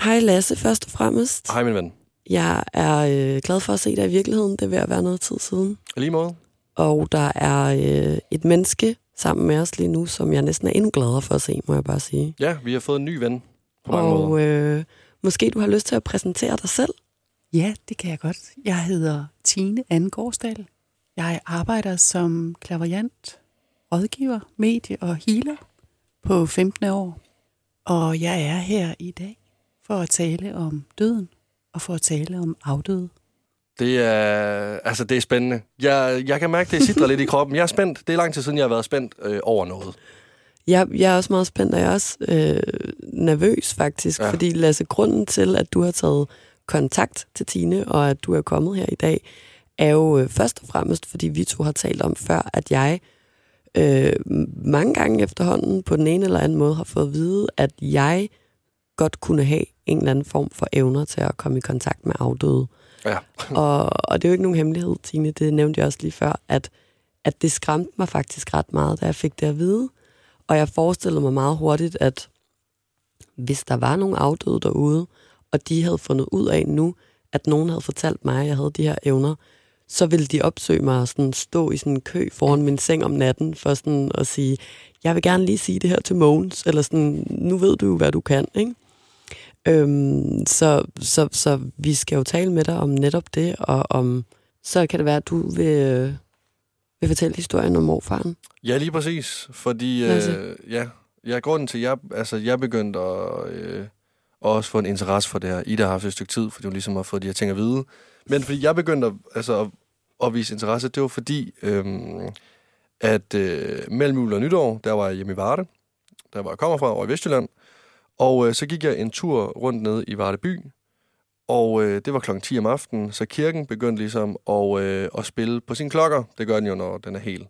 Hej Lasse, først og fremmest. Hej min ven. Jeg er øh, glad for at se dig i virkeligheden. Det er ved at være noget tid siden. I lige måde. Og der er øh, et menneske sammen med os lige nu, som jeg næsten er endnu gladere for at se, må jeg bare sige. Ja, vi har fået en ny ven på mange og måder. øh, måske du har lyst til at præsentere dig selv. Ja, det kan jeg godt. Jeg hedder Tine Anne Gårdsdal. Jeg arbejder som klaverjant, rådgiver, medie og healer på 15 år. Og jeg er her i dag for at tale om døden og for at tale om afdøde. Det er, altså, det er spændende. Jeg, jeg kan mærke, det sidder lidt i kroppen. Jeg er spændt. Det er lang tid siden, jeg har været spændt øh, over noget. Jeg, jeg er også meget spændt, og jeg er også øh, nervøs faktisk, Ja. fordi Lasse, grunden til, at du har taget kontakt til Tine, og at du er kommet her i dag, er jo øh, først og fremmest, fordi vi to har talt om før, at jeg øh, mange gange efterhånden på den ene eller anden måde har fået at vide, at jeg godt kunne have en eller anden form for evner til at komme i kontakt med afdøde. Ja. og, og det er jo ikke nogen hemmelighed, Tine, det nævnte jeg også lige før, at, at det skræmte mig faktisk ret meget, da jeg fik det at vide. Og jeg forestillede mig meget hurtigt, at hvis der var nogen afdøde derude, og de havde fundet ud af nu, at nogen havde fortalt mig, at jeg havde de her evner, så ville de opsøge mig og sådan stå i sådan en kø foran min seng om natten for sådan at sige, jeg vil gerne lige sige det her til Mogens, eller sådan, nu ved du, hvad du kan, ikke? Øhm, så, så, så vi skal jo tale med dig om netop det, og om, så kan det være, at du vil, øh, vil fortælle historien om morfaren. Ja, lige præcis. Fordi, øh, ja, ja, grunden til, at jeg, altså, jeg begyndte at øh, også få en interesse for det her. Ida har haft et stykke tid, fordi hun ligesom har fået de her ting at vide. Men fordi jeg begyndte at, altså, at, at vise interesse, det var fordi, øh, at øh, mellem jul og nytår, der var jeg hjemme i Varde, der var jeg kommer fra, over i Vestjylland. Og øh, så gik jeg en tur rundt ned i Varde by, og øh, det var klokken 10 om aftenen, så kirken begyndte ligesom at, øh, at spille på sine klokker. Det gør den jo, når den er hel.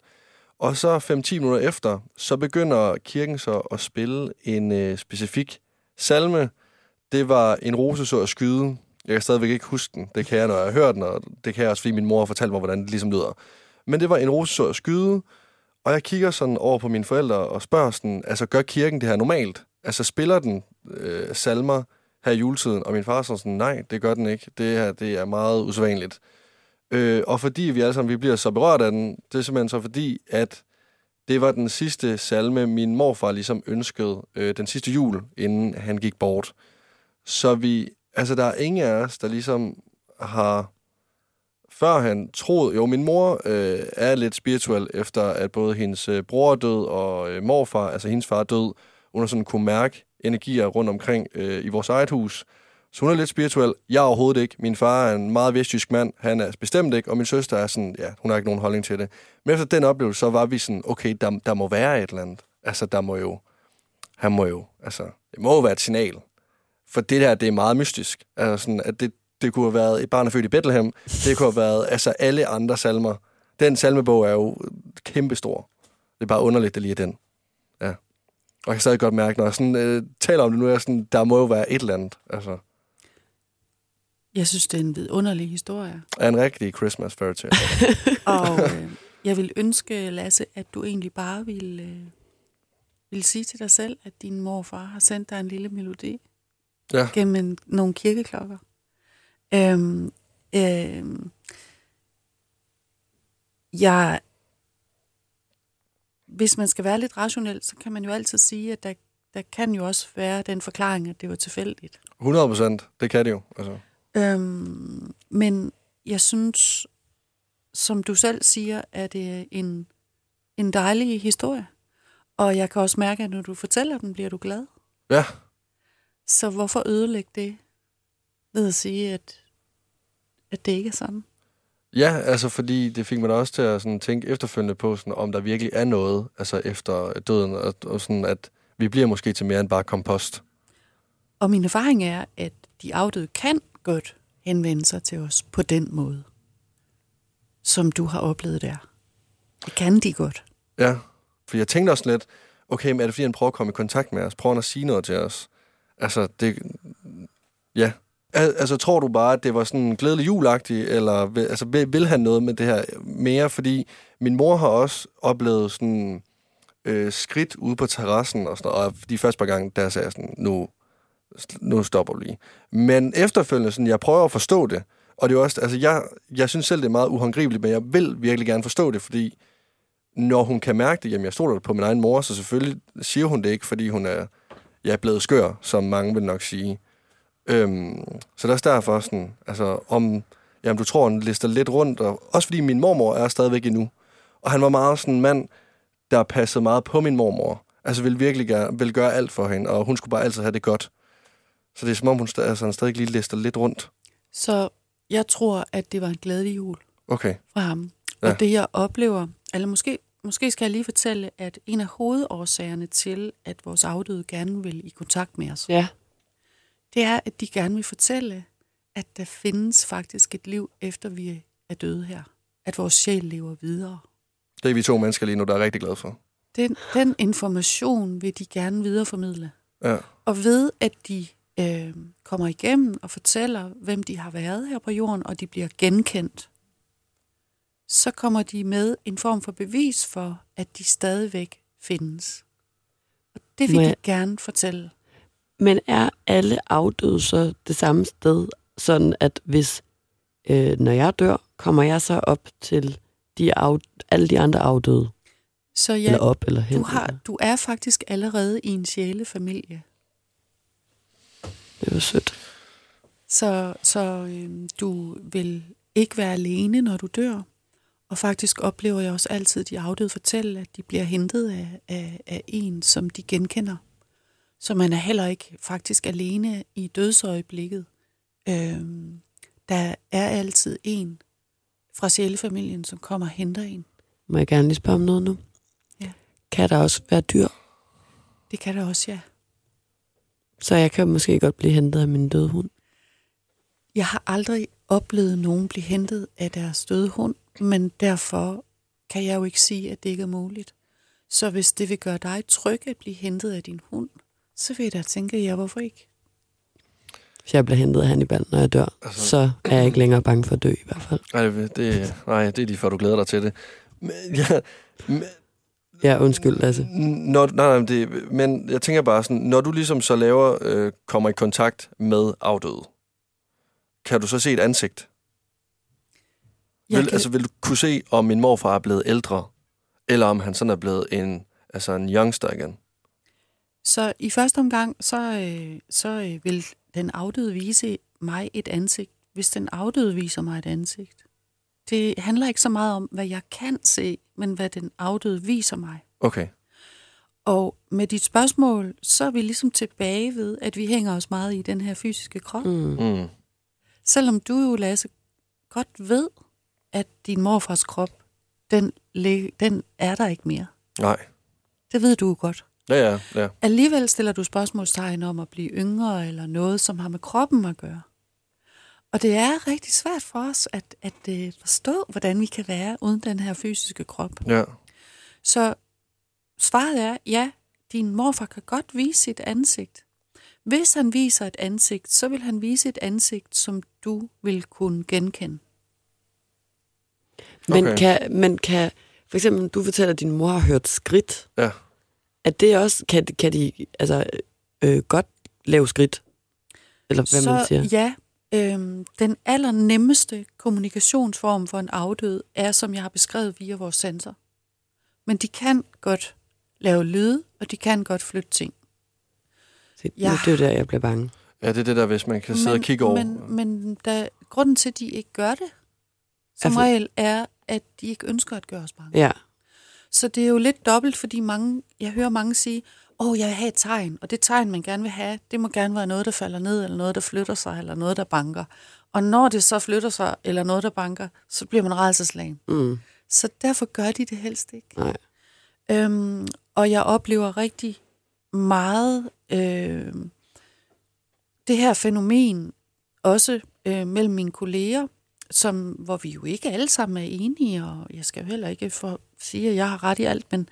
Og så 5-10 minutter efter, så begynder kirken så at spille en øh, specifik salme. Det var en rose så at skyde. Jeg kan stadigvæk ikke huske den. Det kan jeg, når jeg har hørt den, og det kan jeg også, fordi min mor fortalte mig, hvordan det ligesom lyder. Men det var en rose så at skyde, og jeg kigger sådan over på mine forældre og spørger sådan, altså gør kirken det her normalt? Altså spiller den øh, salmer her i juletiden? Og min far sådan sådan, nej, det gør den ikke. Det her, det er meget usædvanligt. Øh, og fordi vi alle sammen vi bliver så berørt af den, det er simpelthen så fordi, at det var den sidste salme, min morfar ligesom ønskede øh, den sidste jul, inden han gik bort. Så vi, altså der er ingen af os, der ligesom har før han troede, jo min mor øh, er lidt spirituel, efter at både hendes øh, bror er død og øh, morfar, altså hendes far er død, hun har sådan kunne mærke energier rundt omkring øh, i vores eget hus. Så hun er lidt spirituel. Jeg er overhovedet ikke. Min far er en meget vestjysk mand. Han er bestemt ikke. Og min søster er sådan, ja, hun har ikke nogen holdning til det. Men efter den oplevelse, så var vi sådan, okay, der, der må være et eller andet. Altså, der må jo, han må jo, altså, det må jo være et signal. For det her, det er meget mystisk. Altså sådan, at det, det kunne have været et barn er født i Bethlehem. Det kunne have været, altså, alle andre salmer. Den salmebog er jo kæmpestor. Det er bare underligt, det lige er den. Ja. Og jeg kan stadig godt mærke, når jeg sådan, øh, taler om det nu, er jeg sådan, der må jo være et eller andet. Altså, Jeg synes, det er en vidunderlig historie. er en rigtig Christmas fairy tale. Og øh, jeg vil ønske, Lasse, at du egentlig bare vil, øh, vil sige til dig selv, at din morfar har sendt dig en lille melodi Ja. gennem en, nogle kirkeklokker. Øhm, øhm, jeg, hvis man skal være lidt rationel, så kan man jo altid sige, at der, der kan jo også være den forklaring, at det var tilfældigt. 100 procent, det kan det jo. Altså. Øhm, men jeg synes, som du selv siger, at det er en, en dejlig historie. Og jeg kan også mærke, at når du fortæller den, bliver du glad. Ja, Så hvorfor ødelægge det ved at sige, at, at det ikke er sådan? Ja, altså fordi det fik mig da også til at sådan, tænke efterfølgende på, sådan, om der virkelig er noget altså efter døden, og, og sådan, at vi bliver måske til mere end bare kompost. Og min erfaring er, at de afdøde kan godt henvende sig til os på den måde, som du har oplevet der. Det kan de godt. Ja, for jeg tænkte også lidt, okay, men er det fordi, han prøver at komme i kontakt med os? Prøver han at sige noget til os? Altså, det... Ja. Al- Altså, tror du bare, at det var sådan glædelig julagtig, eller vil, altså, vil, vil han noget med det her mere? Fordi min mor har også oplevet sådan øh, skridt ude på terrassen og sådan og de første par gange, der sagde jeg sådan, nu, nu stopper du lige. Men efterfølgende, sådan, jeg prøver at forstå det, og det er også, altså jeg, jeg synes selv, det er meget uhåndgribeligt, men jeg vil virkelig gerne forstå det, fordi når hun kan mærke det, jamen jeg stoler på min egen mor, så selvfølgelig siger hun det ikke, fordi hun er, jeg er blevet skør, som mange vil nok sige. Øhm, så det er også derfor sådan, altså om, jamen du tror, hun lister lidt rundt, og også fordi min mormor er stadigvæk endnu. Og han var meget sådan en mand, der passede meget på min mormor. Altså ville virkelig gøre, ville gøre alt for hende, og hun skulle bare altid have det godt. Så det er som om, hun st- altså, han stadig lige lister lidt rundt. Så jeg tror, at det var en glædelig jul Okay. fra ham. Ja. Og det, jeg oplever, eller måske, måske skal jeg lige fortælle, at en af hovedårsagerne til, at vores afdøde gerne vil i kontakt med os, Ja. Det er, at de gerne vil fortælle, at der findes faktisk et liv, efter vi er døde her. At vores sjæl lever videre. Det er vi to mennesker lige nu, der er rigtig glade for. Den, den information vil de gerne videreformidle. Ja. Og ved, at de øh, kommer igennem og fortæller, hvem de har været her på jorden, og de bliver genkendt, så kommer de med en form for bevis for, at de stadigvæk findes. Og det vil Må de gerne fortælle. Men er alle afdøde så det samme sted, sådan at hvis, øh, når jeg dør, kommer jeg så op til de af, alle de andre afdøde? Så Ja, eller op, eller hen? du, har, eller- du er faktisk allerede i en sjælefamilie. Det var sødt. Så, så øh, du vil ikke være alene, når du dør. Og faktisk oplever jeg også altid, de afdøde fortælle, at de bliver hentet af, af, af en, som de genkender. Så man er heller ikke faktisk alene i dødsøjeblikket. Øhm, der er altid en fra sjælefamilien, som kommer og henter en. Må jeg gerne lige spørge om noget nu? Ja. Kan der også være dyr? Det kan der også, ja. Så jeg kan måske godt blive hentet af min døde hund. Jeg har aldrig oplevet nogen blive hentet af deres døde hund, men derfor kan jeg jo ikke sige, at det ikke er muligt. Så hvis det vil gøre dig tryg at blive hentet af din hund, så vil jeg da tænke, ja, hvorfor ikke? Hvis jeg bliver hentet af Hannibal, når jeg dør, Altså- så er jeg ikke længere bange for at dø i hvert fald. Nej, det, det, nej, det er lige før, du glæder dig til det. Men, ja, men, Ja, undskyld, Lasse. når, nej, nej, men det, men jeg tænker bare sådan, når du ligesom så laver, øh, kommer i kontakt med afdøde, kan du så se et ansigt? Jeg Vil, kan- Altså vil du kunne se, om min morfar er blevet ældre, eller om han sådan er blevet en, altså en youngster igen? Så i første omgang, så, øh, så øh, vil den afdøde vise mig et ansigt, hvis den afdøde viser mig et ansigt. Det handler ikke så meget om, hvad jeg kan se, men hvad den afdøde viser mig. Okay. Og med dit spørgsmål, så er vi ligesom tilbage ved, at vi hænger os meget i den her fysiske krop. Mm. Mm. Selvom du jo, Lasse, godt ved, at din morfars krop, den, den er der ikke mere. Nej. Det ved du jo godt. Ja, ja, ja. Alligevel stiller du spørgsmålstegn om at blive yngre, eller noget, som har med kroppen at gøre. Og det er rigtig svært for os at, at øh, forstå, hvordan vi kan være uden den her fysiske krop. ja. Så svaret er, ja, din morfar kan godt vise sit ansigt. Hvis han viser et ansigt, så vil han vise et ansigt, som du vil kunne genkende. Men, Okay. kan, men kan, for eksempel, du fortæller, at din mor har hørt skridt. Ja. Er det også, kan, kan de altså, øh, godt lave skridt? Eller hvad så man siger? ja, øhm, den allernemmeste kommunikationsform for en afdød er, som jeg har beskrevet via vores sensor. Men de kan godt lave lyde, og de kan godt flytte ting. Så, nu, Ja. det er jo der, jeg bliver bange. Ja, det er det der, hvis man kan sidde og kigge over. Men, men der, grunden til, at de ikke gør det, som Altså- regel, er, at de ikke ønsker at gøre os bange. Ja. Så det er jo lidt dobbelt, fordi mange, jeg hører mange sige, åh, oh, jeg vil have et tegn, og det tegn, man gerne vil have, det må gerne være noget, der falder ned, eller noget, der flytter sig, eller noget, der banker. Og når det så flytter sig, eller noget, der banker, så bliver man rædselslagen. Mm. Så derfor gør de det helst ikke. Nej. Øhm, og jeg oplever rigtig meget øh, det her fænomen, også øh, mellem mine kolleger, som, hvor vi jo ikke alle sammen er enige, og jeg skal jo heller ikke for sige, at jeg har ret i alt, men,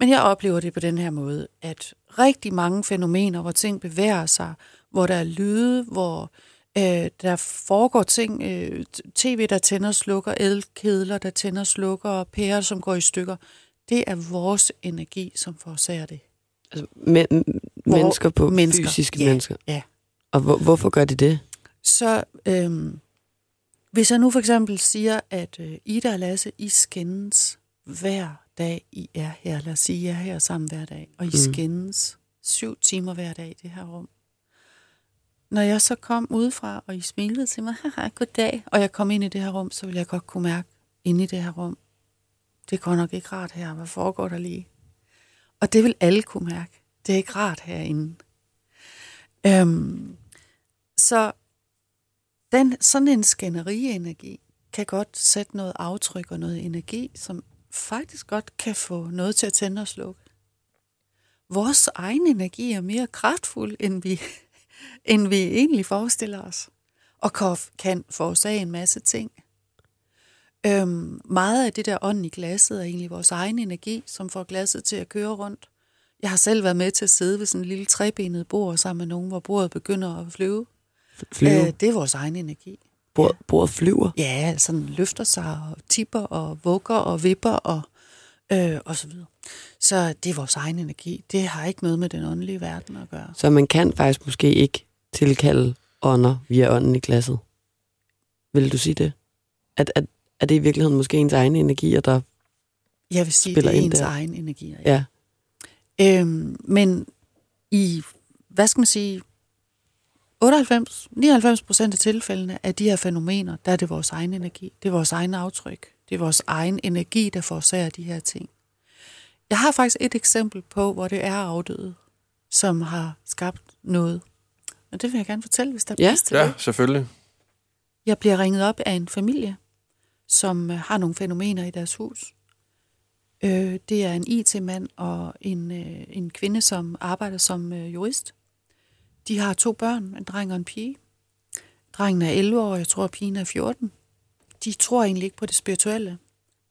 men jeg oplever det på den her måde, at rigtig mange fænomener, hvor ting bevæger sig, hvor der er lyde, hvor øh, der foregår ting, øh, tv, der tænder og slukker, elkedler, der tænder og slukker, pærer, som går i stykker, det er vores energi, som forårsager det. Altså, men, Hvor- mennesker på mennesker, fysiske ja, mennesker. ja. Og hvor, hvorfor gør de det? Så øhm, hvis jeg nu for eksempel siger, at øh, Ida og Lasse, I skændes hver dag, I er her. Lad os sige, I er her sammen hver dag. Og I Mm. skændes syv timer hver dag i det her rum. Når jeg så kom udefra, og I smilede til mig, haha, goddag, og jeg kom ind i det her rum, så ville jeg godt kunne mærke, inde i det her rum, det går nok ikke rart her. Hvad foregår der lige? Og det vil alle kunne mærke. Det er ikke rart herinde. Øhm, så den, sådan en skænderienergi kan godt sætte noget aftryk og noget energi, som faktisk godt kan få noget til at tænde og slukke. Vores egen energi er mere kraftfuld, end vi, end vi egentlig forestiller os, og kan- forårsage en masse ting. Øhm, meget af det der ånd i glasset er egentlig vores egen energi, som får glasset til at køre rundt. Jeg har selv været med til at sidde ved sådan en lille trebenet bord sammen med nogen, hvor bordet begynder at flyve. Flyver? Øh, det er vores egen energi. Bordet, bordet flyver? Ja, altså den løfter sig og tipper og vugger og vipper og, øh, og så videre. Så det er vores egen energi. Det har ikke noget med den åndelige verden at gøre. Så man kan faktisk måske ikke tilkalde ånder via ånden i glasset. Vil du sige det? At, at, er det i virkeligheden måske ens egen energi, der... Jeg vil sige, Spiller det er ens der. egen energi. Ja, Øhm, men i, hvad skal man sige, 98, 99 procent af tilfældene af de her fænomener, der er det vores egen energi. Det er vores egen aftryk. Det er vores egen energi, der forårsager de her ting. Jeg har faktisk et eksempel på, hvor det er afdøde, som har skabt noget. Og det vil jeg gerne fortælle, hvis der er Ja. plads til Ja, det. selvfølgelig. Jeg bliver ringet op af en familie, som øh, har nogle fænomener i deres hus. Øh, det er en IT-mand og en, øh, en kvinde, som arbejder som øh, jurist. De har to børn, en dreng og en pige. Drengen er 11 år, jeg tror, at pigen er 14. De tror egentlig ikke på det spirituelle.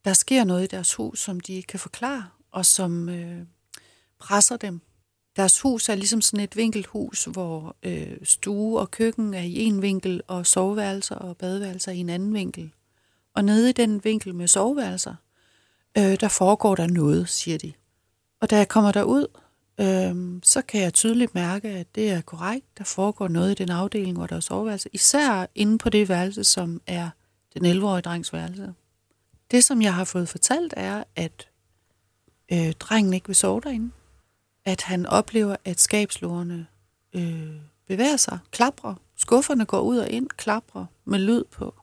Der sker noget i deres hus, som de ikke kan forklare, og som øh, presser dem. Deres hus er ligesom sådan et vinkelhus, hvor øh, stue og køkken er i en vinkel, og soveværelser og badeværelser i en anden vinkel. Og nede i den vinkel med soveværelser, øh, der foregår der noget, siger de. Og da jeg kommer derud, øh, så kan jeg tydeligt mærke, at det er korrekt. Der foregår noget i den afdeling, hvor der er soveværelse. Især inde på det værelse, som er den 11-årige drengs værelse. Det, som jeg har fået fortalt, er, at øh, drengen ikke vil sove derinde. At han oplever, at skabslårene øh, bevæger sig, klaprer. Skufferne går ud og ind, klaprer med lyd på.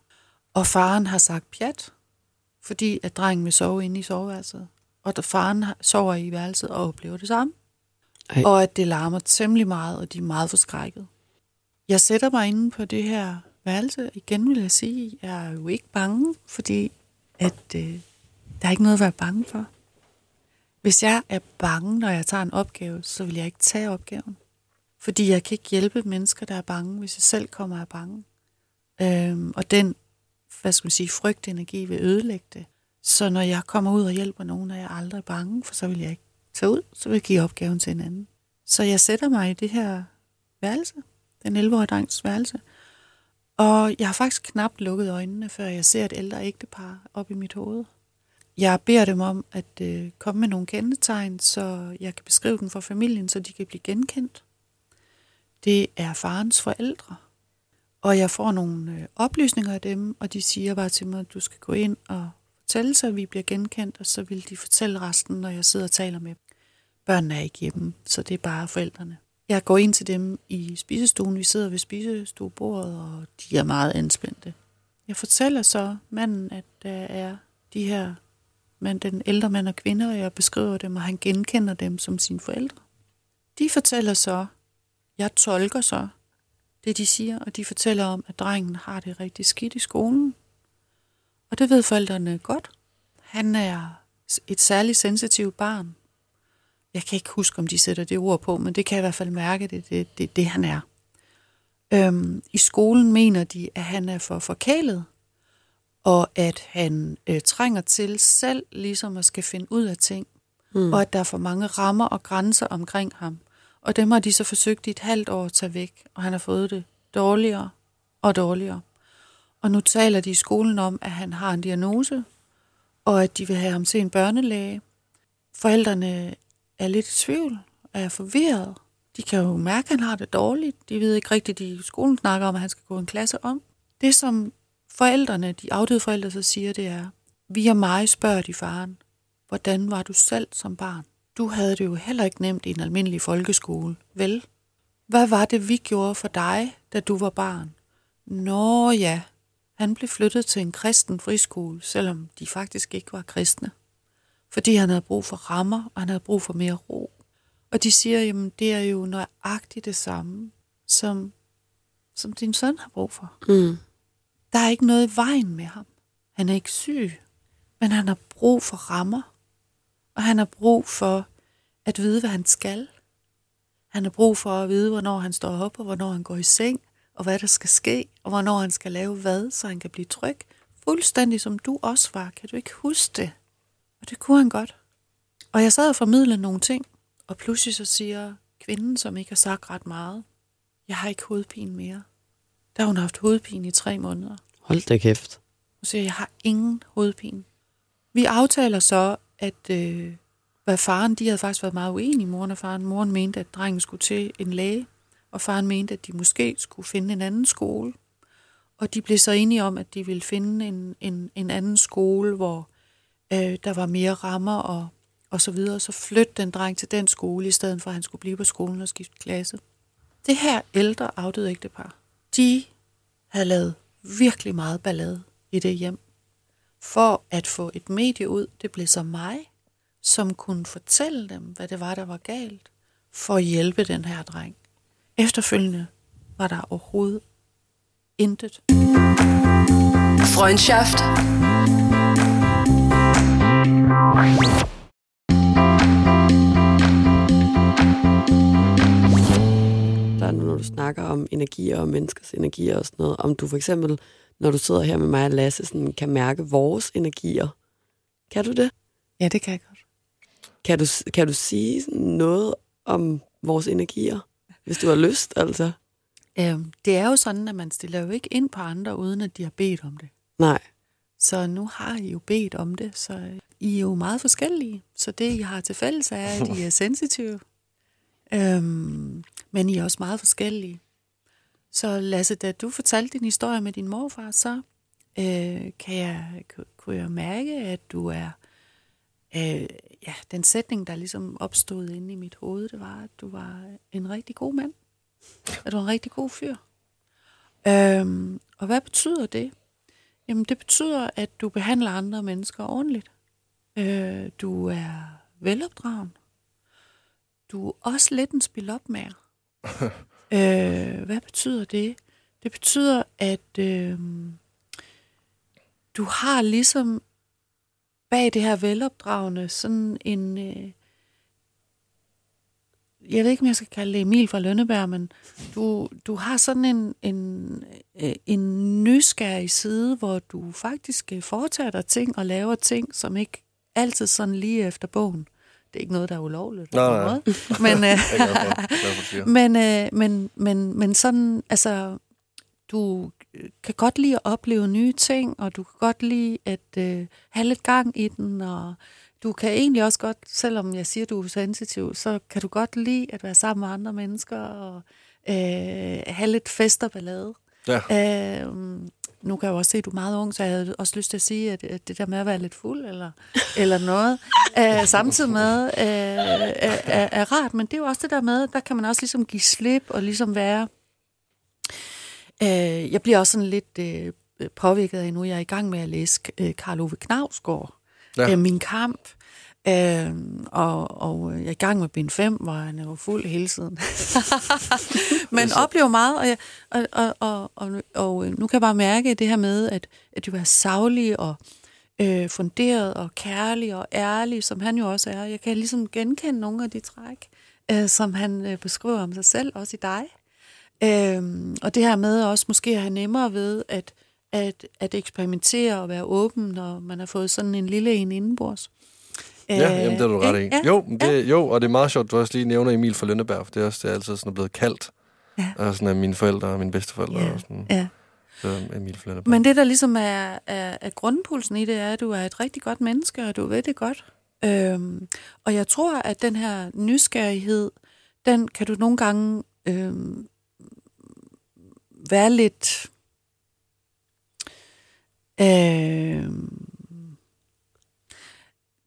Og faren har sagt pjat, fordi at drengen vil sove inde i soveværelset. Og da faren sover i værelset og oplever det samme. Ej. Og at det larmer temmelig meget, og de er meget forskrækket. Jeg sætter mig inde på det her værelse. Igen vil jeg sige, jeg er jo ikke bange, fordi at, øh, der er ikke noget at være bange for. Hvis jeg er bange, når jeg tager en opgave, så vil jeg ikke tage opgaven. Fordi jeg kan ikke hjælpe mennesker, der er bange, hvis jeg selv kommer af bange. Øhm, og den, hvad skal man sige, frygtenergi vil ødelægge det. Så når jeg kommer ud og hjælper nogen, er jeg aldrig bange, for så vil jeg ikke tage ud, så vil jeg give opgaven til en anden. Så jeg sætter mig i det her værelse, den 11-årige drengs værelse, og jeg har faktisk knap lukket øjnene, før jeg ser et ældre ægtepar op i mit hoved. Jeg beder dem om at øh, komme med nogle kendetegn, så jeg kan beskrive dem for familien, så de kan blive genkendt. Det er farens forældre. Og jeg får nogle øh, oplysninger af dem, og de siger bare til mig, at du skal gå ind og fortælle, så vi bliver genkendt, og så vil de fortælle resten, når jeg sidder og taler med dem. Børnene er ikke hjemme, så det er bare forældrene. Jeg går ind til dem i spisestuen. Vi sidder ved spisestuebordet, og de er meget anspændte. Jeg fortæller så manden, at der er de her, men den ældre mand og kvinde, og jeg beskriver dem, og han genkender dem som sine forældre. De fortæller så, jeg tolker så det, de siger, og de fortæller om, at drengen har det rigtig skidt i skolen. Og det ved forældrene godt. Han er et særligt sensitivt barn. Jeg kan ikke huske, om de sætter det ord på, men det kan jeg i hvert fald mærke, det det, det, det han er. Øhm, I skolen mener de, at han er for forkælet, og at han øh, trænger til selv ligesom at skal finde ud af ting, mm. og at der er for mange rammer og grænser omkring ham. Og dem har de så forsøgt i et halvt år at tage væk, og han har fået det dårligere og dårligere. Og nu taler de i skolen om, at han har en diagnose, og at de vil have ham til en børnelæge. Forældrene er lidt i tvivl, er forvirret. De kan jo mærke, at han har det dårligt. De ved ikke rigtigt, de i skolen snakker om, at han skal gå en klasse om. Det, som forældrene, de afdøde forældre, så siger, det er, via mig spørger de faren, hvordan var du selv som barn? Du havde det jo heller ikke nemt i en almindelig folkeskole, vel? Hvad var det, vi gjorde for dig, da du var barn? Nå ja, han blev flyttet til en kristen friskole, selvom de faktisk ikke var kristne. Fordi han havde brug for rammer, og han havde brug for mere ro. Og de siger, jamen det er jo nøjagtigt det samme, som, som din søn har brug for. Mm. Der er ikke noget i vejen med ham. Han er ikke syg, men han har brug for rammer. Og han har brug for at vide, hvad han skal. Han har brug for at vide, hvornår han står op, og hvornår han går i seng, og hvad der skal ske, og hvornår han skal lave hvad, så han kan blive tryg. Fuldstændig som du også var. Kan du ikke huske det? Og det kunne han godt. Og jeg sad og formidlede nogle ting, og pludselig så siger kvinden, som ikke har sagt ret meget, jeg har ikke hovedpine mere. Der har hun haft hovedpine i tre måneder. Hold da kæft. Hun siger, jeg har ingen hovedpine. Vi aftaler så, at øh, hvad faren, de havde faktisk været meget uenige, moren og faren. Moren mente, at drengen skulle til en læge, og faren mente, at de måske skulle finde en anden skole. Og de blev så enige om, at de ville finde en, en, en anden skole, hvor øh, der var mere rammer og, og så videre. Så flytte den dreng til den skole, i stedet for at han skulle blive på skolen og skifte klasse. Det her ældre afdøde ægtepar, de havde lavet virkelig meget ballade i det hjem. For at få et medie ud, det blev så mig, som kunne fortælle dem, hvad det var, der var galt, for at hjælpe den her dreng. Efterfølgende var der overhovedet intet. Freundschaft. Der er nu, når du snakker om energier og menneskers energier og sådan noget, om du for eksempel, når du sidder her med mig og Lasse, sådan, kan mærke vores energier. Kan du det? Ja, det kan jeg godt. Kan du, kan du sige noget om vores energier, hvis du har lyst, altså? Øhm, det er jo sådan, at man stiller jo ikke ind på andre, uden at de har bedt om det. Nej. Så nu har I jo bedt om det, så i er jo meget forskellige. Så det, I har til fælles, er, at I er sensitive. Øhm, men I er også meget forskellige. Så Lasse, da du fortalte din historie med din morfar, så øh, kan jeg, kunne jeg mærke, at du er... Øh, ja, den sætning, der ligesom opstod inde i mit hoved, det var, at du var en rigtig god mand. At du var en rigtig god fyr. Øhm, og hvad betyder det? Jamen, det betyder, at du behandler andre mennesker ordentligt. Øh, du er velopdragen. Du er også lidt en spil op med. øh, hvad betyder det? Det betyder, at øh, du har ligesom bag det her velopdragende sådan en... Øh, jeg ved ikke, om jeg skal kalde det Emil fra Lønneberg, men du, du har sådan en, en, øh, en nysgerrig side, hvor du faktisk øh, foretager dig ting og laver ting, som ikke altid sådan lige efter bogen. Det er ikke noget, der er ulovligt. Nej, nej. måde. Men, øh, for, men, øh, men, men, men sådan, altså, du kan godt lide at opleve nye ting, og du kan godt lide at øh, have lidt gang i den, og du kan egentlig også godt, selvom jeg siger, du er sensitiv, så kan du godt lide at være sammen med andre mennesker, og øh, have lidt fest og ballade. Ja. Øh, nu kan jeg jo også se, at du er meget ung, så jeg havde også lyst til at sige, at, at det der med at være lidt fuld, eller, eller noget, øh, samtidig med øh, er, er, er rart. Men det er jo også det der med, der kan man også ligesom give slip, og ligesom være... Øh, jeg bliver også sådan lidt øh, påvirket af nu, jeg er i gang med at læse øh, Karl Ove Knavsgaard, Ja. ja. øh, Min Kamp, øh, og, og jeg er i gang med bind 5, hvor han er jo fuld hele tiden. Men oplever meget, og, jeg, og, og, og, og, og nu kan jeg bare mærke det her med, at, at du er savlig og øh, funderet og kærlig og ærlig, som han jo også er. Jeg kan ligesom genkende nogle af de træk, øh, som han øh, beskriver om sig selv, også i dig. Øhm, og det her med også måske at have nemmere ved at, at, at eksperimentere og være åben, når man har fået sådan en lille en indenbords. Ja, jamen, det er du ret i. Øh, Ja, Jo, det, jo, og det er meget sjovt, du også lige nævner Emil fra Lønneberg, for det er også det er altid sådan blevet kaldt. Ja. Og sådan af mine forældre og mine bedsteforældre. Ja, Og sådan, ja. så Emil fra Lønneberg. Men det, der ligesom er, er, er grundpulsen i det, er, at du er et rigtig godt menneske, og du ved det godt. Øhm, og jeg tror, at den her nysgerrighed, den kan du nogle gange øh, være lidt... Øh,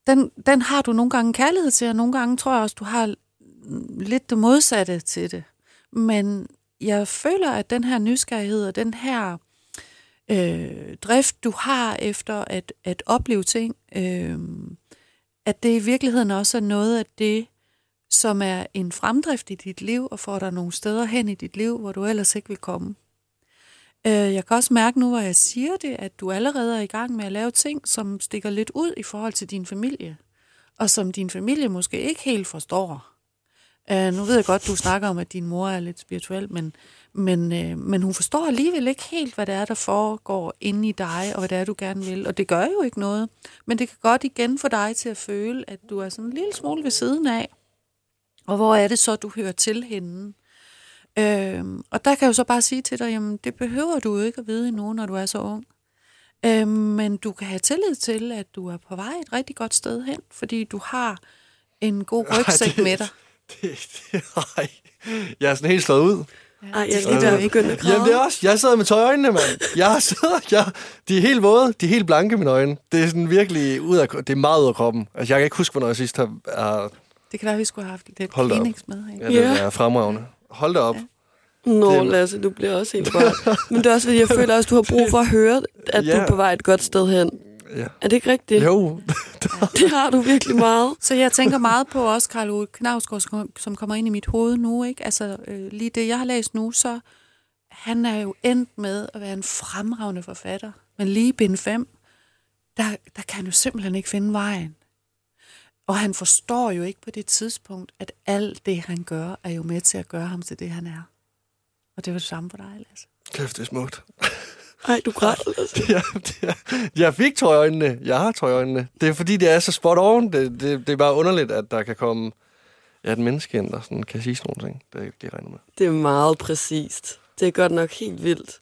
den, den har du nogle gange kærlighed til, og nogle gange tror jeg også, du har lidt det modsatte til det. Men jeg føler, at den her nysgerrighed og den her øh, drift, du har efter at, at opleve ting, øh, at det i virkeligheden også er noget af det, som er en fremdrift i dit liv, og får dig nogle steder hen i dit liv, hvor du ellers ikke vil komme. Øh, jeg kan også mærke nu, hvor jeg siger det, at du allerede er i gang med at lave ting, som stikker lidt ud i forhold til din familie, og som din familie måske ikke helt forstår. Øh, nu ved jeg godt, du snakker om, at din mor er lidt spirituel, men, men, øh, men hun forstår alligevel ikke helt, hvad det er, der foregår inde i dig, og hvad det er, du gerne vil. Og det gør jo ikke noget. Men det kan godt igen få dig til at føle, at du er sådan en lille smule ved siden af. Og hvor er det så, du hører til hende? Øhm, og der kan jeg jo så bare sige til dig, jamen det behøver du jo ikke at vide endnu, når du er så ung. Øhm, men du kan have tillid til, at du er på vej et rigtig godt sted hen, fordi du har en god rygsæk med dig. Det, det, ej. Jeg er sådan helt slået ud. Ej, jeg skal der begynde at græde. Jamen det er også, jeg sidder med tøjøjnene, mand. Jeg sidder, jeg, de er helt våde, de er helt blanke, mine øjne. Det er sådan virkelig ud af, det er meget ud af kroppen. Altså jeg kan ikke huske, hvornår jeg sidst har... har Det kan være, vi skulle have haft lidt Hold da med her. ja, det Ja. er fremragende. Hold da op. Nå, Det- Lasse, du bliver også helt rørt. Men det er også, fordi jeg føler også, du har brug for at høre, at Ja. du er på vej et godt sted hen. Ja. Er det ikke rigtigt? Jo, Det har du virkelig meget. Så jeg tænker meget på også Karl Ove Knavsgaard, som- som kommer ind i mit hoved nu. Ikke? Altså øh, lige det, jeg har læst nu, så han er jo endt med at være en fremragende forfatter. Men lige i bind 5, der, der kan han jo simpelthen ikke finde vejen. Og han forstår jo ikke på det tidspunkt, at alt det, han gør, er jo med til at gøre ham til det, han er. Og det var det samme for dig, Lasse. kæft, det er smukt. Ej, du græder, Lasse. Ja, det er, jeg fik tøjøjnene. Jeg har tøjøjnene. Det er fordi, det er så spot on. Det, det, det er bare underligt, at der kan komme ja, et menneske ind, der sådan kan sige sådan nogle ting. Det er ikke det, jeg regner med. Det er meget præcist. Det er godt nok helt vildt.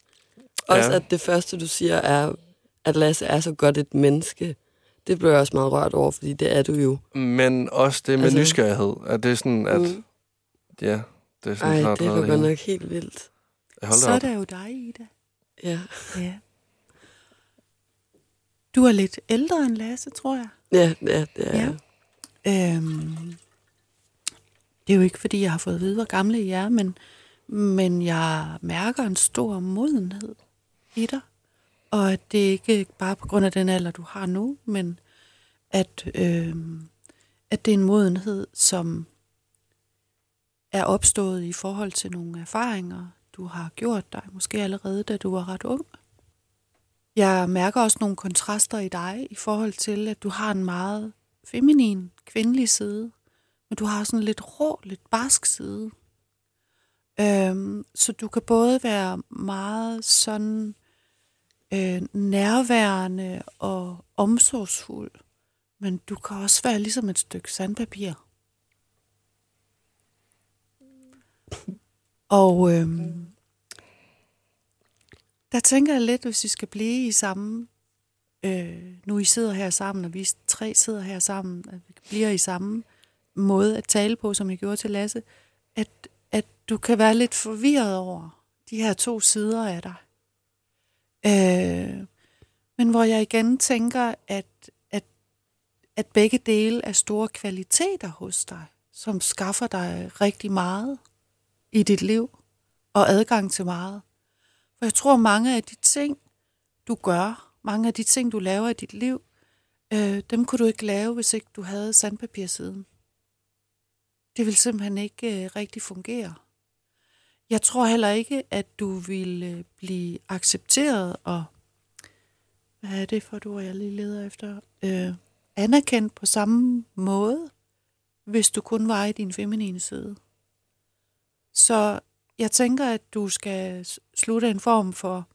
Også Ja. at det første, du siger, er, at Lasse er så godt et menneske. Det blev jeg også meget rørt over, fordi det er du jo. Men også det med Altså- nysgerrighed. At det er sådan, at... Mm. Ja, det er sådan Ej, klart det var godt hende. nok helt vildt. Hold Så da er op. der jo dig, Ida. Ja. Ja. Du er lidt ældre end Lasse, tror jeg. Ja, ja, det er Ja. ja. Øhm, det er jo ikke, fordi jeg har fået at vide, hvor gamle I er, men, men jeg mærker en stor modenhed i dig. Og at det ikke bare på grund af den alder, du har nu, men at, øh, at det er en modenhed, som er opstået i forhold til nogle erfaringer, du har gjort dig, måske allerede, da du var ret ung. Jeg mærker også nogle kontraster i dig i forhold til, at du har en meget feminin, kvindelig side, men du har sådan en lidt rå, lidt barsk side. Øhm, så du kan både være meget sådan øh, nærværende og omsorgsfuld, men du kan også være ligesom et stykke sandpapir. Og øh, der tænker jeg lidt, hvis vi skal blive i samme øh, nu I sidder her sammen, og vi tre sidder her sammen, at vi bliver i samme måde at tale på, som jeg gjorde til Lasse, at, at du kan være lidt forvirret over de her to sider af dig. Øh, men hvor jeg igen tænker, at, at, at begge dele er store kvaliteter hos dig, som skaffer dig rigtig meget i dit liv, og adgang til meget. For jeg tror, mange af de ting, du gør, mange af de ting, du laver i dit liv, øh, dem kunne du ikke lave, hvis ikke du havde sandpapirsiden. Det vil simpelthen ikke øh, rigtig fungere. Jeg tror heller ikke, at du vil øh, blive accepteret og, hvad er det for du og jeg lige leder efter, øh, anerkendt på samme måde, hvis du kun var i din feminine side. Så jeg tænker, at du skal slutte en form for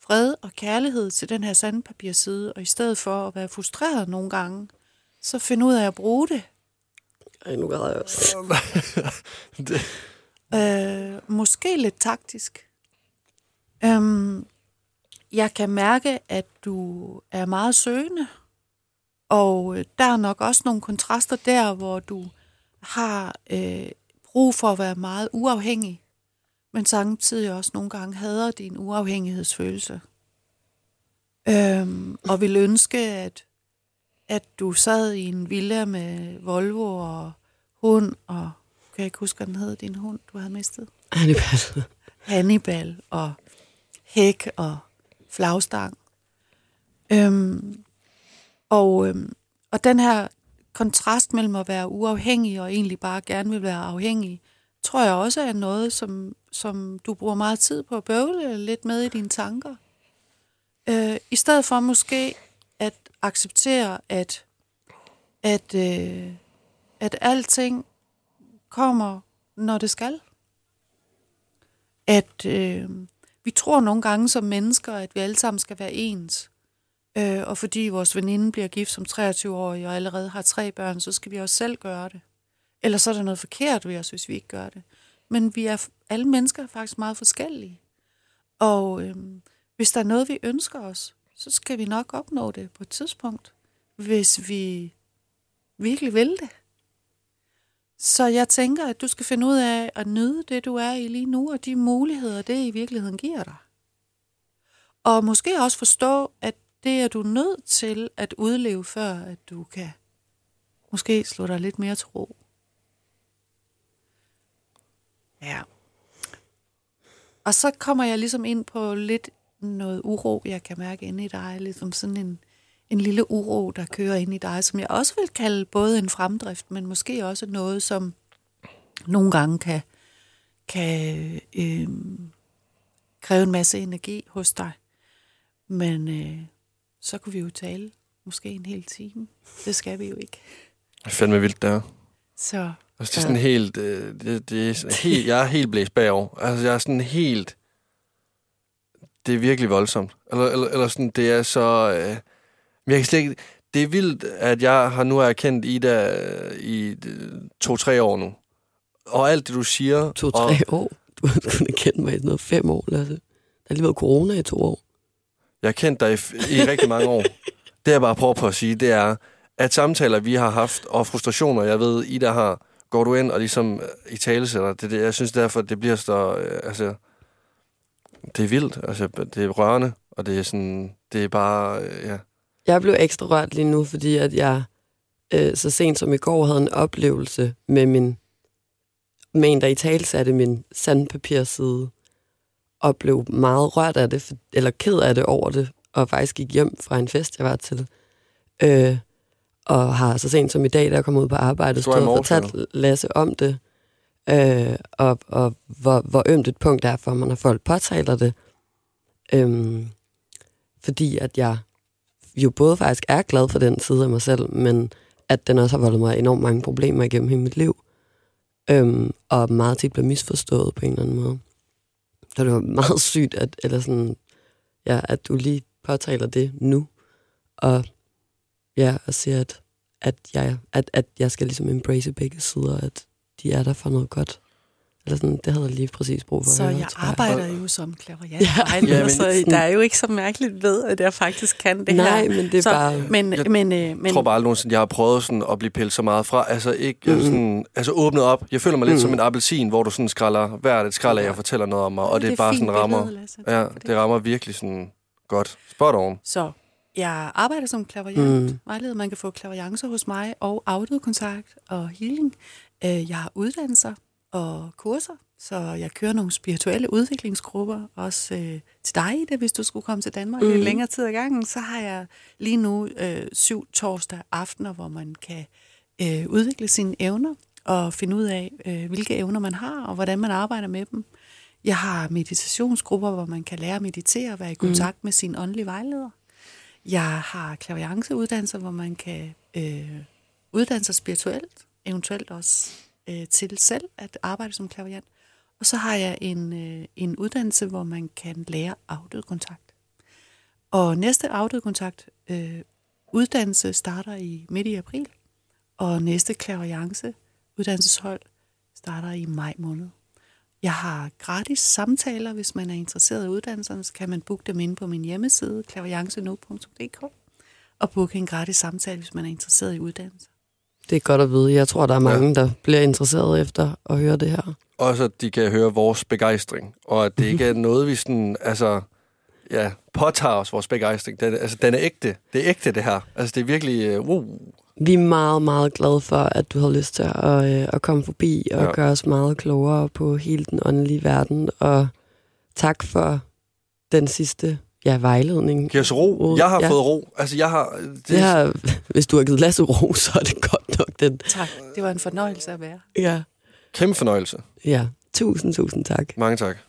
fred og kærlighed til den her sandpapirside, og i stedet for at være frustreret nogle gange, så finde ud af at bruge det. Ej, nu græder jeg også. det, Øh, måske lidt taktisk. Øhm, jeg kan mærke, at du er meget søgende, og øh, der er nok også nogle kontraster der, hvor du har øh, brug for at være meget uafhængig, men samtidig også nogle gange hader din uafhængighedsfølelse. Øhm, og vil ønske, at, at du sad i en villa med Volvo og hund, og kan jeg ikke huske, hvad den hed, din hund, du havde mistet? Hannibal. Hannibal og hæk og flagstang. Øhm, og, øhm, og den her kontrast mellem at være uafhængig og egentlig bare gerne vil være afhængig, tror jeg også er noget, som, som du bruger meget tid på at bøvle lidt med i dine tanker. Øh, I stedet for måske at acceptere, at, at, øh, at alting kommer, når det skal. At øh, vi tror nogle gange som mennesker, at vi alle sammen skal være ens. Øh, og fordi vores veninde bliver gift som 23-årig og allerede har tre børn, så skal vi også selv gøre det. Eller så er der noget forkert ved os, hvis vi ikke gør det. Men vi er, alle mennesker er faktisk meget forskellige. Og øh, hvis der er noget, vi ønsker os, så skal vi nok opnå det på et tidspunkt, hvis vi virkelig vil det. Så jeg tænker, at du skal finde ud af at nyde det, du er i lige nu, og de muligheder, det i virkeligheden giver dig. Og måske også forstå, at det er du nødt til at udleve, før at du kan måske slå dig lidt mere til ro. Ja. Og så kommer jeg ligesom ind på lidt noget uro, jeg kan mærke inde i dig, ligesom sådan en, en lille uro, der kører ind i dig, som jeg også vil kalde både en fremdrift, men måske også noget, som nogle gange kan, kan øh, kræve en masse energi hos dig. Men øh, så kunne vi jo tale måske en hel time. Det skal vi jo ikke. Det er fandme vildt, der. Så Altså, det er sådan helt, øh, det, det er sådan helt, jeg er helt blæst bagover. Altså, jeg er sådan helt, det er virkelig voldsomt. Eller, eller, eller sådan, det er så, øh, men jeg kan slet ikke, det er vildt, at jeg har nu erkendt Ida øh, i øh, to-tre år nu. Og alt det, du siger... To-tre og, år. Du har kun kendt mig i sådan noget fem år, Lasse. Der har lige været corona i to år. Jeg har kendt dig i, i rigtig mange år. Det jeg bare prøver på at sige, det er, at samtaler, vi har haft, og frustrationer, jeg ved, Ida har, går du ind og ligesom i tale sætter. Det, det, jeg synes derfor, det bliver så... Øh, altså, det er vildt. Altså, det er rørende, og det er sådan... Det er bare... Øh, ja. Jeg blev ekstra rørt lige nu, fordi at jeg øh, så sent som i går havde en oplevelse med min med en, der i tale satte min sandpapirside, og blev meget rørt af det, eller ked af det over det, og faktisk gik hjem fra en fest, jeg var til. Øh, og har så sent som i dag, der jeg kom ud på arbejde, stået og fortalt Lasse om det, øh, og, og hvor, hvor ømt et punkt er for, når folk påtaler det. Øhm, fordi at jeg jo både faktisk er glad for den side af mig selv, men at den også har voldt mig enormt mange problemer igennem hele mit liv. Øhm, og meget tit bliver misforstået på en eller anden måde. Så det var meget sygt, at, eller sådan, ja, at du lige påtaler det nu. Og ja, og siger, at, at, jeg, at, at jeg skal ligesom embrace begge sider, at de er der for noget godt. Eller sådan, det havde jeg lige præcis brug for. Så høre, jeg arbejder jo som klaverjant. Ja. Ja, men så sådan- der er jo ikke så mærkeligt ved, at jeg faktisk kan det Nej, her. men det er så, bare... Men, Jeg men, øh, Jeg men, tror bare aldrig nogensinde, jeg har prøvet sådan at blive pillet så meget fra. Altså ikke mm. sådan, altså åbnet op. Jeg føler mig lidt Mhm. som en appelsin, hvor du sådan skralder hvert et skrald af og fortæller noget om mig. Og det, er er bare sådan rammer. billede, Lasse. Ja, for det rammer virkelig sådan godt. Spot on. Så jeg arbejder som klaverjant, Mm. mm. vejleder. Man kan få klaverjancer hos mig og autokontakt og healing. Øh, Jeg har uddannelser og kurser, så jeg kører nogle spirituelle udviklingsgrupper, også øh, til dig, Ida, hvis du skulle komme til Danmark mm. Mm. i længere tid ad gangen. Så har jeg lige nu øh, syv torsdag aftener, hvor man kan øh, udvikle sine evner og finde ud af, øh, hvilke evner man har, og hvordan man arbejder med dem. Jeg har meditationsgrupper, hvor man kan lære at meditere og være i kontakt mm. med sin åndelige vejleder. Jeg har klavianceuddannelser, hvor man kan øh, uddanne sig spirituelt, eventuelt også øh, til selv at arbejde som klaviant. Og så har jeg en, øh, en uddannelse, hvor man kan lære afdød kontakt. Og næste afdød kontakt øh, uddannelse starter i midt i april, og næste klaviance uddannelseshold starter i maj måned. Jeg har gratis samtaler, hvis man er interesseret i uddannelserne, så kan man booke dem inde på min hjemmeside, klaviancenu.dk, og booke en gratis samtale, hvis man er interesseret i uddannelser. Det er godt at vide. Jeg tror, der er mange, ja. der bliver interesseret efter at høre det her. Også at de kan høre vores begejstring, og at det ikke er noget, vi sådan, altså, ja, påtager os vores begejstring. Den, altså, den er ægte. Det er ægte, det her. Altså, det er virkelig, uh, wow. Vi er meget, meget glade for, at du havde lyst til at, øh, at komme forbi og Ja. ja. gøre os meget klogere på hele den åndelige verden. Og tak for den sidste ja, vejledning. Giv os ro. Jeg har ja. fået ro. Altså, jeg har... Det, Det her, hvis du har givet Lasse ro, så er det godt nok den. Tak. Det var en fornøjelse at være. Ja. Kæmpe fornøjelse. ja. Tusind, tusind tak. Mange tak.